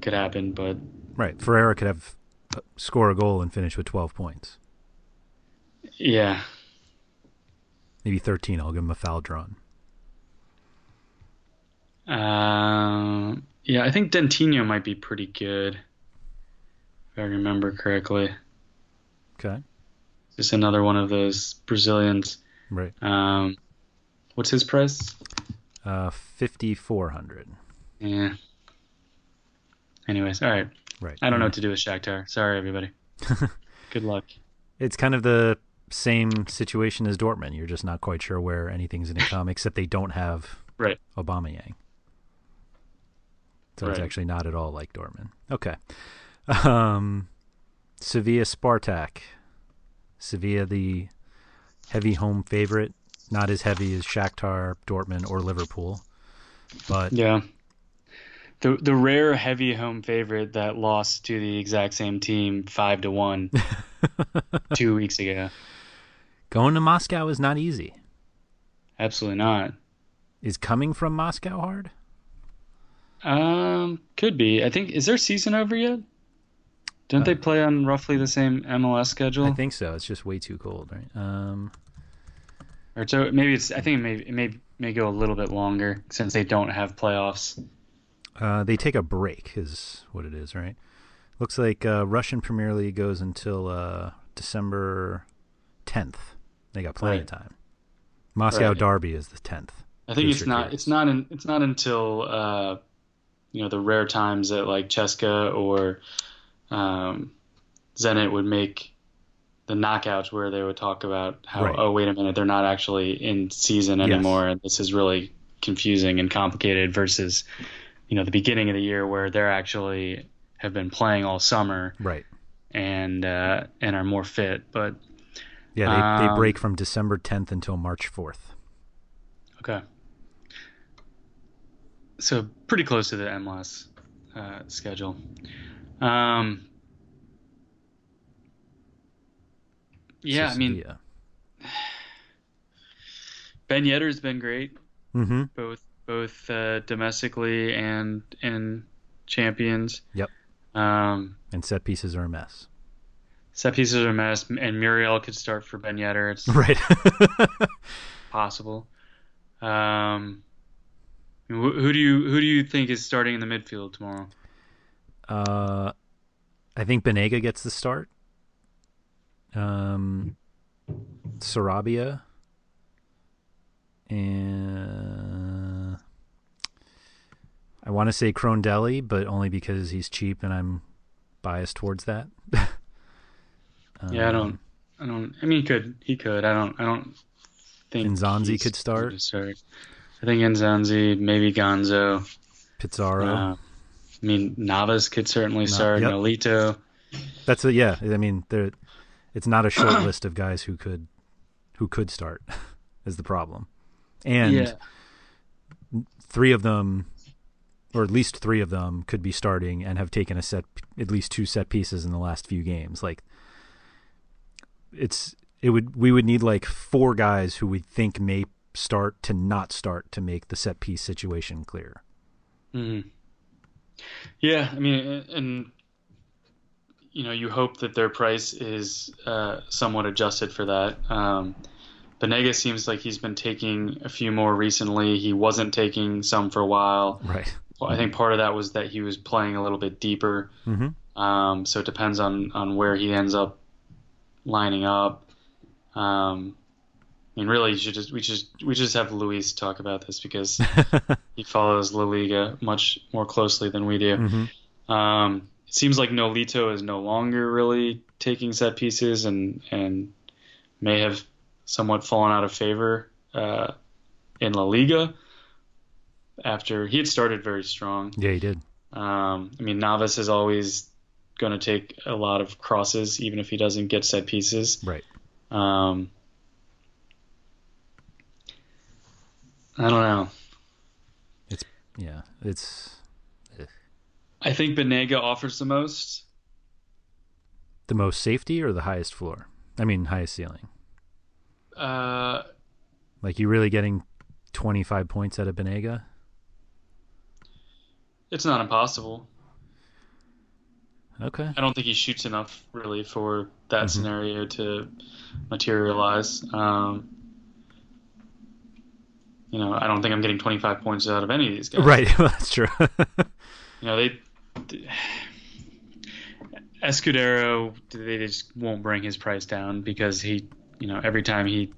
could happen. But Right. Ferreyra could have uh, score a goal and finish with 12 points. yeah, Maybe 13. I'll give him a foul drawn. um, yeah, I think Dentinho might be pretty good if I remember correctly. Okay. Just another one of those Brazilians. Right. Um, what's his price? Uh, 5,400. Yeah. Anyways, all right. Right. I don't know what to do with Shakhtar. Sorry, everybody. Good luck. It's kind of the same situation as Dortmund. You're just not quite sure where anything's going to come, except they don't have Right. Aubameyang. So it's actually not at all like Dortmund. Okay. Um, Sevilla Spartak. Sevilla, the heavy home favorite. Not as heavy as Shakhtar, Dortmund, or Liverpool. But Yeah. The the rare heavy home favorite that lost to the exact same team five to one two weeks ago. going to Moscow is not easy. Absolutely not. Is coming from Moscow hard? Um, could be. I think is their season over yet? Don't they play on roughly the same MLS schedule? I think so. It's just way too cold, right? Um, or so maybe it's. I think it may it may may go a little bit longer since they don't have playoffs. Uh, they take a break, is what it is, right? Looks like uh, Russian Premier League goes until uh, December 10th. They got plenty of time. Moscow Right. Derby is the 10th. I think it's not. case. It's not. In, it's not until uh, you know the rare times that like CSKA or um, Zenit would make the knockouts where they would talk about how Right. oh wait a minute they're not actually in season Yes. anymore and this is really confusing and complicated versus you know the beginning of the year where they're actually have been playing all summer Right. and uh, and are more fit. But Yeah, they, they Um, break from December 10th until March 4th. Okay. So pretty close to the MLS uh, schedule. Um, yeah, I mean. Ben Yedder's been great, Mm-hmm. both both uh, domestically and in Champions. Yep. Um, And set pieces are a mess. set pieces are a mess, and Muriel could start for Ben Yedder. It's Right. possible. Um, who, who do you who do you think is starting in the midfield tomorrow? uh, I think Banega gets the start. Um, Sarabia. And I want to say Krohn-Dehli, but only because he's cheap and I'm biased towards that. Yeah, I Um, don't. I don't. I mean, he could. He could. I don't. I don't think Nzonzi he's could start? start. I think Nzonzi, maybe Ganso. Pizarro. Uh, I mean, Navas could certainly start. yep. Nolito. That's a yeah. I mean, there. It's not a short list of guys who could, who could start, is the problem, and yeah. three of them, or at least three of them, could be starting and have taken a set, at least two set pieces in the last few games. Like, it's it would we would need like four guys who we think may start to not start to make the set piece situation clear. hmm Yeah, I mean, and you know, you hope that their price is uh, somewhat adjusted for that. Um, Banega seems like he's been taking a few more recently. He wasn't taking some for a while. Right. Well, I think part of that was that he was playing a little bit deeper. Mm-hmm. Um, so it depends on, on where he ends up lining up. Um, I mean, really, you should just we just we just have Luis talk about this because he follows La Liga much more closely than we do. hmm Um, it seems like Nolito is no longer really taking set pieces and and may have somewhat fallen out of favor uh, in La Liga after he had started very strong. Yeah, he did. Um, I mean, Navas is always going to take a lot of crosses, even if he doesn't get set pieces. Right. Um, I don't know. It's yeah, it's I think Banega offers the most. the most safety or the highest floor. I mean, highest ceiling. Uh, Like you really getting twenty five points out of Banega? it's not impossible. Okay. I don't think he shoots enough really for that Mhm. scenario to materialize. Um, you know, I don't think I'm getting 25 points out of any of these guys. Right. That's true. You know, they Escudero they just won't bring his price down because he, you know, every time he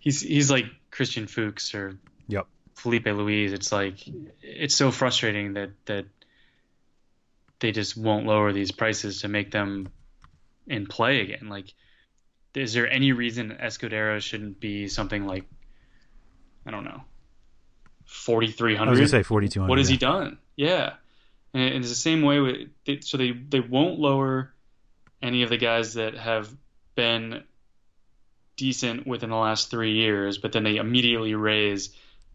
he's he's like Christian Fuchs or yep. Filipe Luis. It's like it's so frustrating that that they just won't lower these prices to make them in play again. Like, is there any reason Escudero shouldn't be something like I don't know, forty three hundred? I was gonna say forty two hundred. What has he done? Yeah, and it's the same way with they, so they they won't lower any of the guys that have been decent within the last three years, but then they immediately raise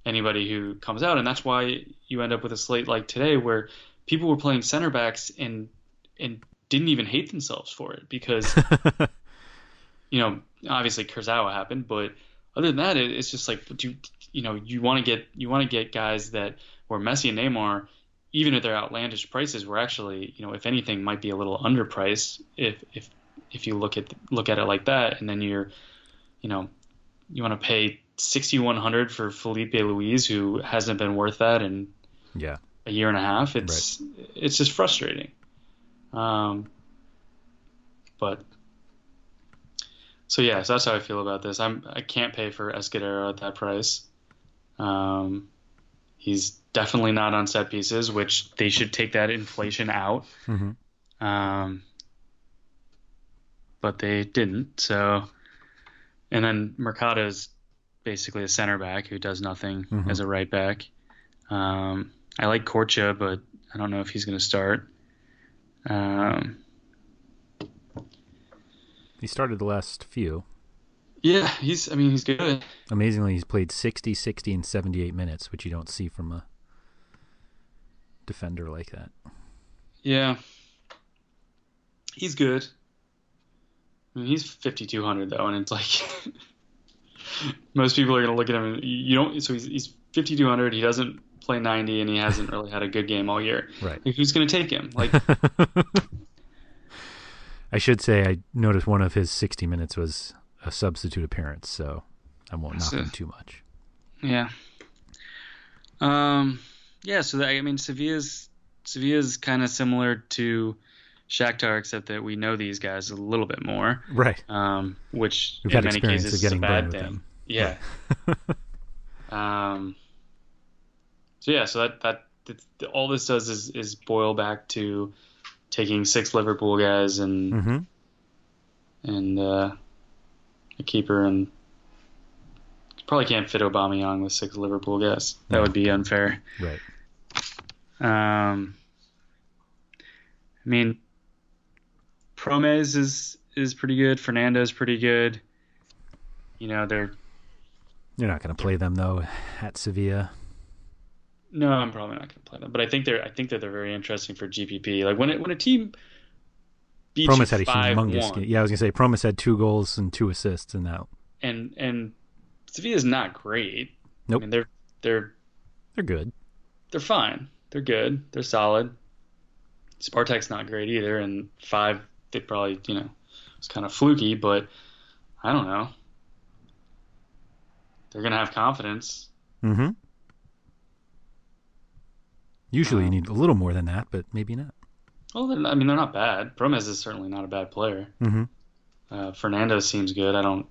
anybody who comes out, and that's why you end up with a slate like today where people were playing center backs and and didn't even hate themselves for it because you know obviously Kurzawa happened, but other than that, it, it's just like do you you know you want to get you want to get guys that where Messi and Neymar, even at their outlandish prices, were actually you know if anything might be a little underpriced if if if you look at look at it like that, and then you're you know you want to pay sixty one hundred for Filipe Luis who hasn't been worth that in yeah. a year and a half. It's it's just frustrating. Um, but so yeah, so that's how I feel about this. I'm I can't pay for Escudero at that price. Um, he's definitely not on set pieces, which they should take that inflation out. hmm Um, but they didn't. So, and then Mercado's basically a center back who does nothing Mhm. as a right back. Um, I like Corchia, but I don't know if he's going to start. Um, He started the last few. Yeah, he's. I mean, he's good. Amazingly, he's played 60, 60, and 78 minutes, which you don't see from a defender like that. Yeah, he's good. I mean, he's 5200 though, and it's like most people are gonna look at him. And you don't. So he's, he's 5200. He doesn't play 90, and he hasn't really had a good game all year. Right. Like, who's gonna take him? Like, I should say I noticed one of his 60 minutes was a substitute appearance, so I won't knock him too much. yeah. Um. Yeah. So that, I mean, Sevilla's Sevilla's kind of similar to Shakhtar, except that we know these guys a little bit more. Right. Um. Which We've in many cases is a bad thing. them. Yeah. Um, so yeah, so that that, that all this does is is boil back to taking six Liverpool guys and hmm and uh, a keeper, and probably can't fit Obama Aubameyang with six Liverpool guys. That would be unfair. Right. Um, I mean, Promes is is pretty good. Fernando's pretty good. You know, they're You're not going to play them though at Sevilla. no, I'm probably not going to play them, but I think they're I think that they're very interesting for GPP. Like when it, when a team beats Promes you had a humongous game. Yeah, I was going to say Promes had two goals and two assists in that. and and Sevilla's not great. Nope. I mean, they're they're They're good. they're fine. They're good. They're solid. Spartak's not great either, and five they probably you know it's kind of fluky, but I don't know. They're gonna have confidence. Mm-hmm. Usually you Um, need a little more than that, but maybe not. Well, they're not, I mean they're not bad. Promes is certainly not a bad player. Mm-hmm. Uh, Fernando seems good. I don't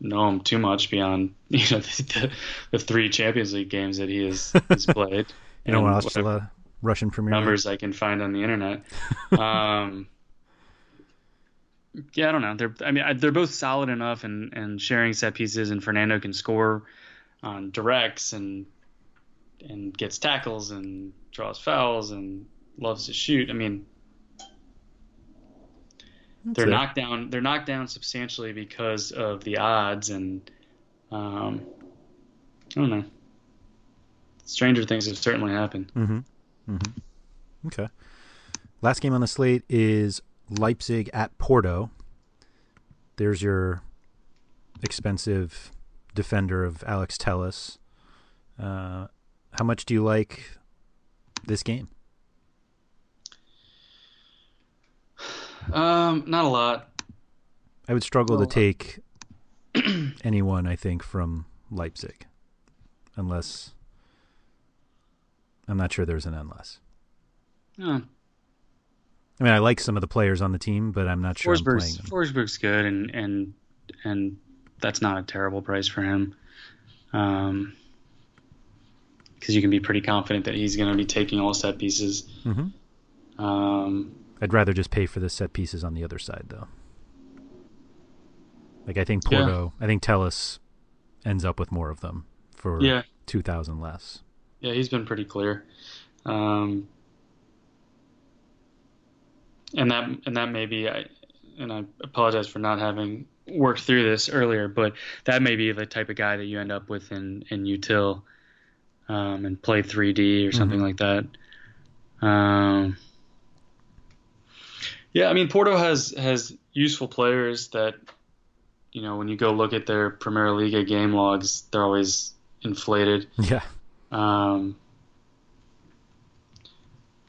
know him too much beyond you know the, the, the three Champions League games that he has, played. You don't and watch the uh, Russian Premier League? numbers I can find on the internet. um, yeah, I don't know. They're I mean I, they're both solid enough and and sharing set pieces, and Fernando can score on directs and and gets tackles and draws fouls and loves to shoot. I mean, they're it. knocked down. They're knocked down substantially because of the odds, and um, I don't know. Stranger things have certainly happened. Mm-hmm. Mm-hmm. Okay. Last game on the slate is Leipzig at Porto. There's your expensive defender of Alex Telles. Uh, how much do you like this game? Um, not a lot. I would struggle Well, to take anyone, I think, from Leipzig, unless I'm not sure there's an unless. Uh, I mean, I like some of the players on the team, but I'm not sure I'm playing Forsberg's, them. Forsberg's good, and and and that's not a terrible price for him. Um, because you can be pretty confident that he's going to be taking all set pieces. hmm Um, I'd rather just pay for the set pieces on the other side, though. Like I think Yeah. Porto, I think Telles ends up with more of them for yeah, two thousand less. yeah, he's been pretty clear. Um, and that and that may be, I, and I apologize for not having worked through this earlier, but that may be the type of guy that you end up with in in util, um, and play 3D or something Mhm. like that. Um, yeah, I mean Porto has has useful players that, you know, when you go look at their Premier League game logs, they're always inflated. Yeah, Um,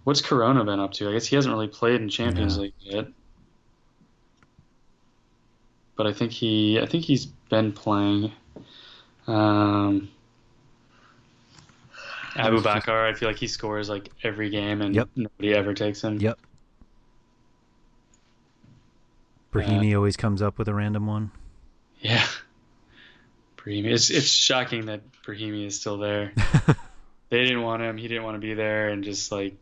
what's Corona been up to? I guess he hasn't really played in Champions Yeah. League yet, but I think he I think he's been playing. Um, Aboubakar, I feel like he scores like every game, and Yep. nobody ever takes him. yep. Brahimi always comes up with a random one. Yeah. Brahimi. It's it's shocking that Brahimi is still there. they didn't want him. He didn't want to be there, and just like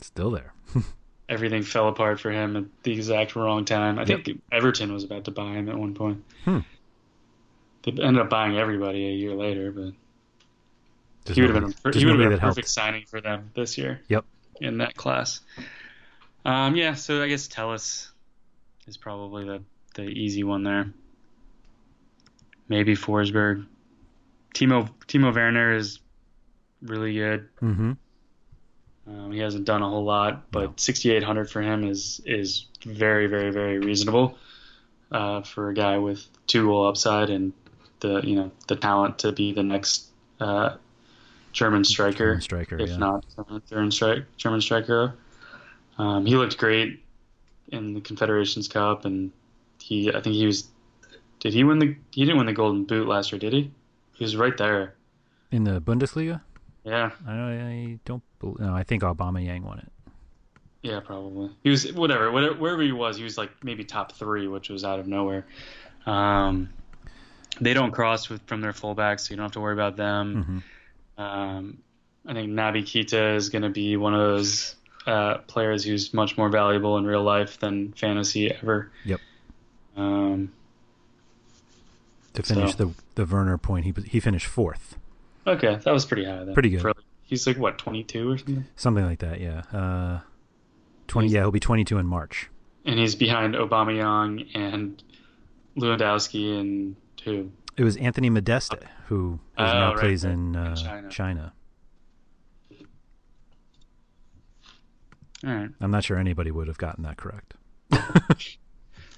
Still there. everything fell apart for him at the exact wrong time. I Yep. think Everton was about to buy him at one point. Hmm. They ended up buying everybody a year later, but There's he would have been a, he would have been a perfect helped. signing for them this year. Yep. In that class. Um, yeah, so I guess Telles is probably the the easy one there. Maybe Forsberg. Timo Timo Werner is really good. Mm-hmm. Um, he hasn't done a whole lot, but No. 6,800 for him is is very, very, very reasonable uh, for a guy with two goal upside and the you know the talent to be the next uh, German striker, German striker, if yeah. not German stri- German striker. Um, he looked great in the Confederations Cup, and he I think he was. Did he win the? He didn't win the Golden Boot last year, did he? He was right there. In the Bundesliga, Yeah. I, I don't. no, I think Aubameyang won it. Yeah, probably. He was whatever, whatever, wherever he was, he was like maybe top three, which was out of nowhere. Um, they don't cross with, from their fullbacks, so you don't have to worry about them. hmm Um, I think Naby Keita is going to be one of those uh, players who's much more valuable in real life than fantasy ever. Yep. Um, To finish So- the the Werner point, he he finished fourth, Okay, that was pretty high. Then. Pretty good. For, he's like what 22 or something, something like that. Yeah, uh, twenty. Yeah, he'll be twenty two in March. and he's behind Aubameyang and Lewandowski and who? It was Anthony Modeste who, Oh, now right, plays in uh, In China. China. All right, I'm not sure anybody would have gotten that correct. all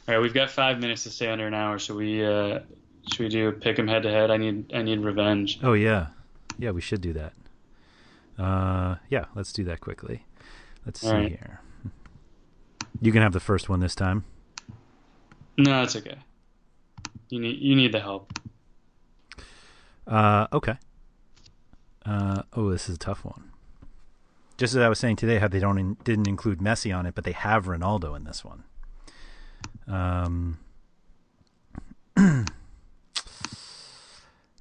right. We've got five minutes to stay under an hour. Should we? Uh, should we do pick pick 'em head to head? I need I need revenge. Oh yeah, yeah, we should do that. Uh, yeah, let's do that quickly. Let's see All right. here. You can have the first one this time. No, it's okay. You need you need the help. Uh, okay. Uh, oh, this is a tough one. Just as I was saying today, how they don't in, didn't include Messi on it, but they have Ronaldo in this one. Um, uh,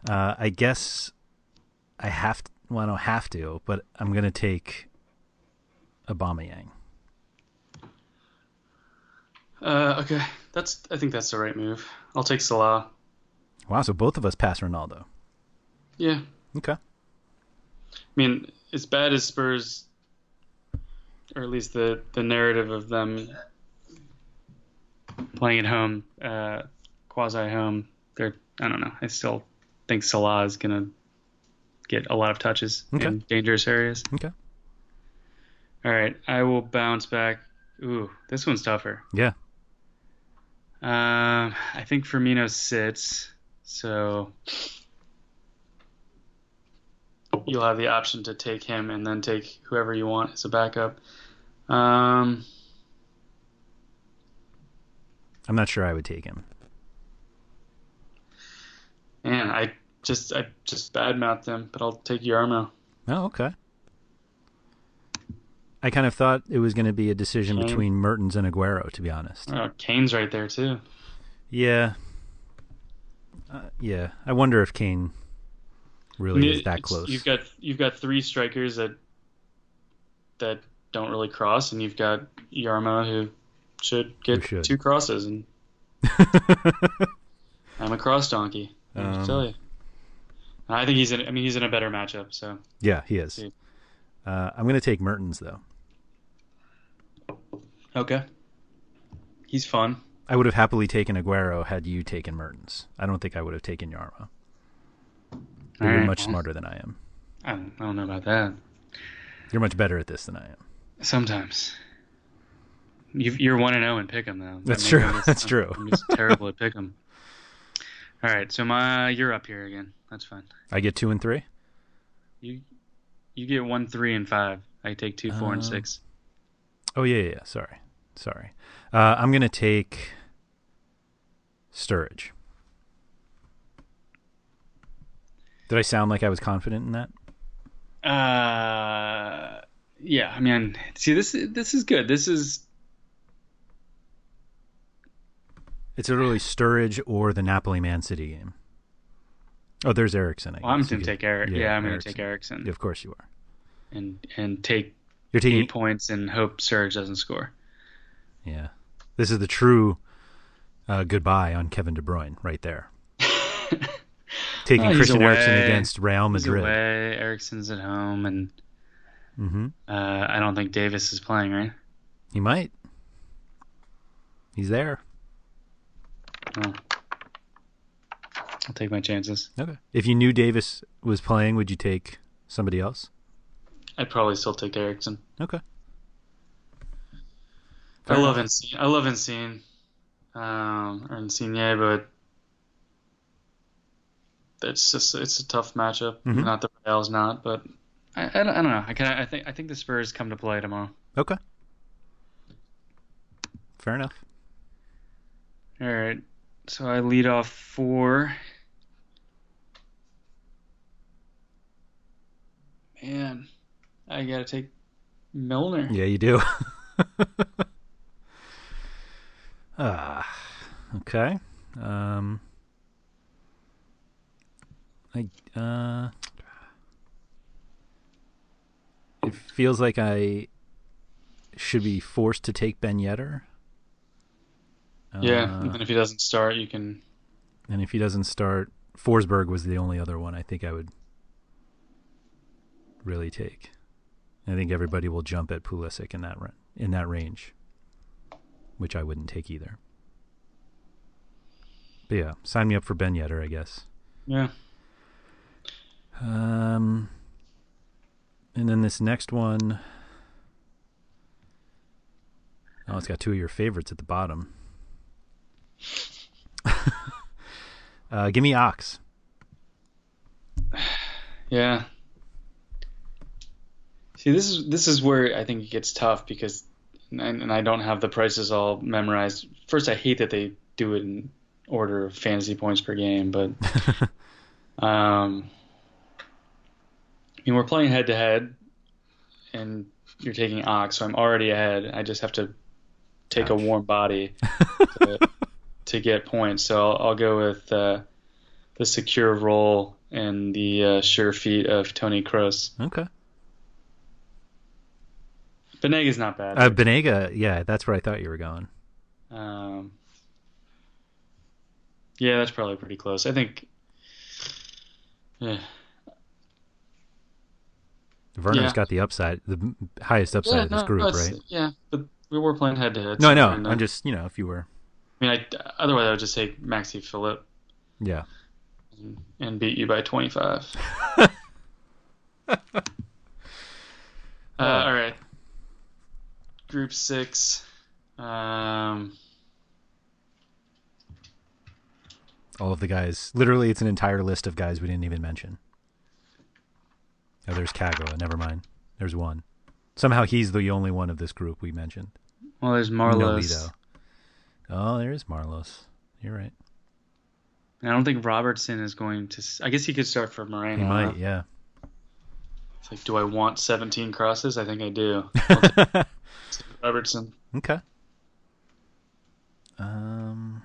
I guess I have to. Well, I don't have to, but I'm gonna take Aubameyang. Uh, okay, that's I think that's the right move. I'll take Salah. Wow, so both of us pass Ronaldo. Yeah, Okay. I mean, as bad as Spurs, or at least the the narrative of them playing at home, uh, quasi home, they're I don't know. I still think Salah is gonna get a lot of touches Okay. in dangerous areas. Okay. All right, I will bounce back. Ooh, this one's tougher. Yeah. Um, I think Firmino sits, so you'll have the option to take him and then take whoever you want as a backup. Um, I'm not sure I would take him. man, I just I just badmouthed them, but I'll take Yarmo. Oh, okay. I kind of thought it was going to be a decision Kane. between Mertens and Aguero, to be honest. Oh, Kane's right there too. Yeah. Uh, yeah. I wonder if Kane really is that close. You've got you've got three strikers that that don't really cross, and you've got Yarmo who should get Who should. two crosses, and I'm a cross donkey. I Um, tell you. I think he's in. I mean, he's in a better matchup. So yeah, he is. Uh, I'm going to take Mertens, though. okay, he's fun. I would have happily taken Aguero had you taken Mertens. I don't think I would have taken Yarmo. You're Alright, much well. smarter than I am. I don't, I don't know about that. You're much better at this than I am. Sometimes. You've, you're one and zero in pick'em though. That That's true. I'm That's true. I'm just terrible at pick'em. All right, so my you're up here again. That's fine. I get two and three. You you get one, three, and five. I take two, four, and Um, six. Oh yeah, yeah. yeah. Sorry, sorry. Uh, I'm gonna take Sturridge. Did I sound like I was confident in that? Uh, yeah. I mean, see, this this is good. This is It's literally Sturridge or the Napoli Man City game. Oh, there's Eriksen. I well, I'm gonna take Eric. Yeah, I'm gonna take Eriksen. Erickson Yeah, of course you are. and and take You're taking. eight points and hope Surge doesn't score. Yeah, this is the true uh, goodbye on Kevin De Bruyne right there. Taking Oh, he's Christian Eriksen against Real He's Madrid. away. Eriksen's at home, and hmm uh, I don't think Davies is playing. Right? He might. He's there. Well, I'll take my chances. Okay. If you knew Davies was playing, would you take somebody else? I'd probably still take Eriksen. Okay. I Fair love enough. Insigne. I love Insigne, um, or Insigne, but it's just it's a tough matchup. Mhm. Not the Real's not, but I, I, don't, I don't know. I kind I think I think the Spurs come to play tomorrow. Okay. Fair enough. All right, so I lead off four. Man, I gotta take Milner. Yeah, you do. ah, okay. Um, I uh, it feels like I should be forced to take Ben Yedder. Yeah, Uh, and if he doesn't start, you can And if he doesn't start, Forsberg was the only other one I think I would really take. I think everybody will jump at Pulisic in that in that range, which I wouldn't take either. But yeah, sign me up for Ben Yedder, I guess. Yeah. Um, and then this next one. Oh, it's got two of your favorites at the bottom. uh, give me Ox. Yeah. See, this is this is where I think it gets tough because, and, and I don't have the prices all memorized. First, I hate that they do it in order of fantasy points per game, but um, mean, we're playing head to head, and you're taking Ox, so I'm already ahead. I just have to take Ouch. a warm body to, to, get points. So I'll, I'll go with uh, the secure roll and the uh, sure feet of Toni Kroos. Okay. Banega's not bad. Uh, Banega, yeah, that's where I thought you were going. Um, yeah, that's probably pretty close. I think. Yeah. Werner's yeah. got the upside, the highest upside yeah, of this no, group, right? Yeah, but we were playing head to head. No, I know. I'm just, you know, if you were. I mean, I, otherwise I would just take Maxi Philipp. Yeah. And, and beat you by 25. uh, all right. Group six. Um, all of the guys. Literally, it's an entire list of guys we didn't even mention. Oh, there's Kagawa. Never mind. There's one. Somehow he's the only one of this group we mentioned. Well, there's Marlos. Oh, there is Marlos. You're right. I don't think Robertson is going to. I guess he could start for Moreno. He might, yeah. It's like, do I want 17 crosses? I think I do. Robertson. Okay. Um.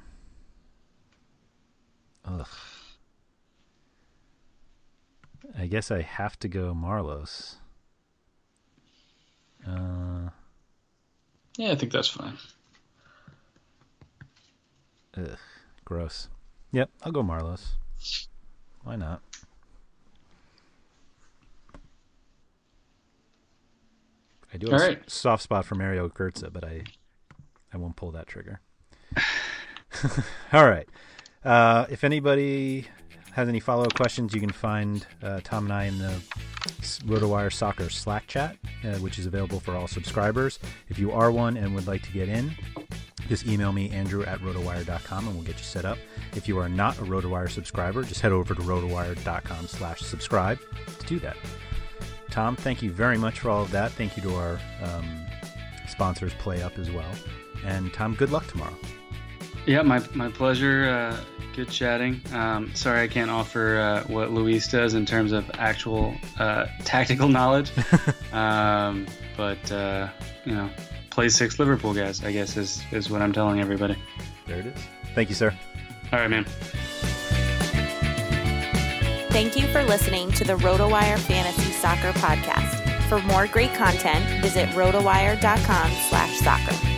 Ugh. I guess I have to go Marlos. Uh, yeah, I think that's fine. Ugh, gross. Yep, I'll go Marlos. Why not? I do have a soft spot for Mario Götze, but I I won't pull that trigger. All right. Uh, if anybody has any follow up questions, you can find uh, Tom and I in the RotoWire Soccer Slack chat, uh, which is available for all subscribers. If you are one and would like to get in, just email me, andrew at rotowire.com, and we'll get you set up. If you are not a RotoWire subscriber, just head over to rotowire.com slash subscribe to do that. Tom, thank you very much for all of that. Thank you to our um, sponsors, Play Up, as well. And Tom, good luck tomorrow. Yeah, my, my pleasure. Uh, good chatting. Um, sorry I can't offer uh, what Luis does in terms of actual uh, tactical knowledge. um, but, uh, you know, play six Liverpool guys, I guess, is, is what I'm telling everybody. There it is. Thank you, sir. All right, man. Thank you for listening to the RotoWire Fantasy Soccer Podcast. For more great content, visit rotowire.com slash soccer.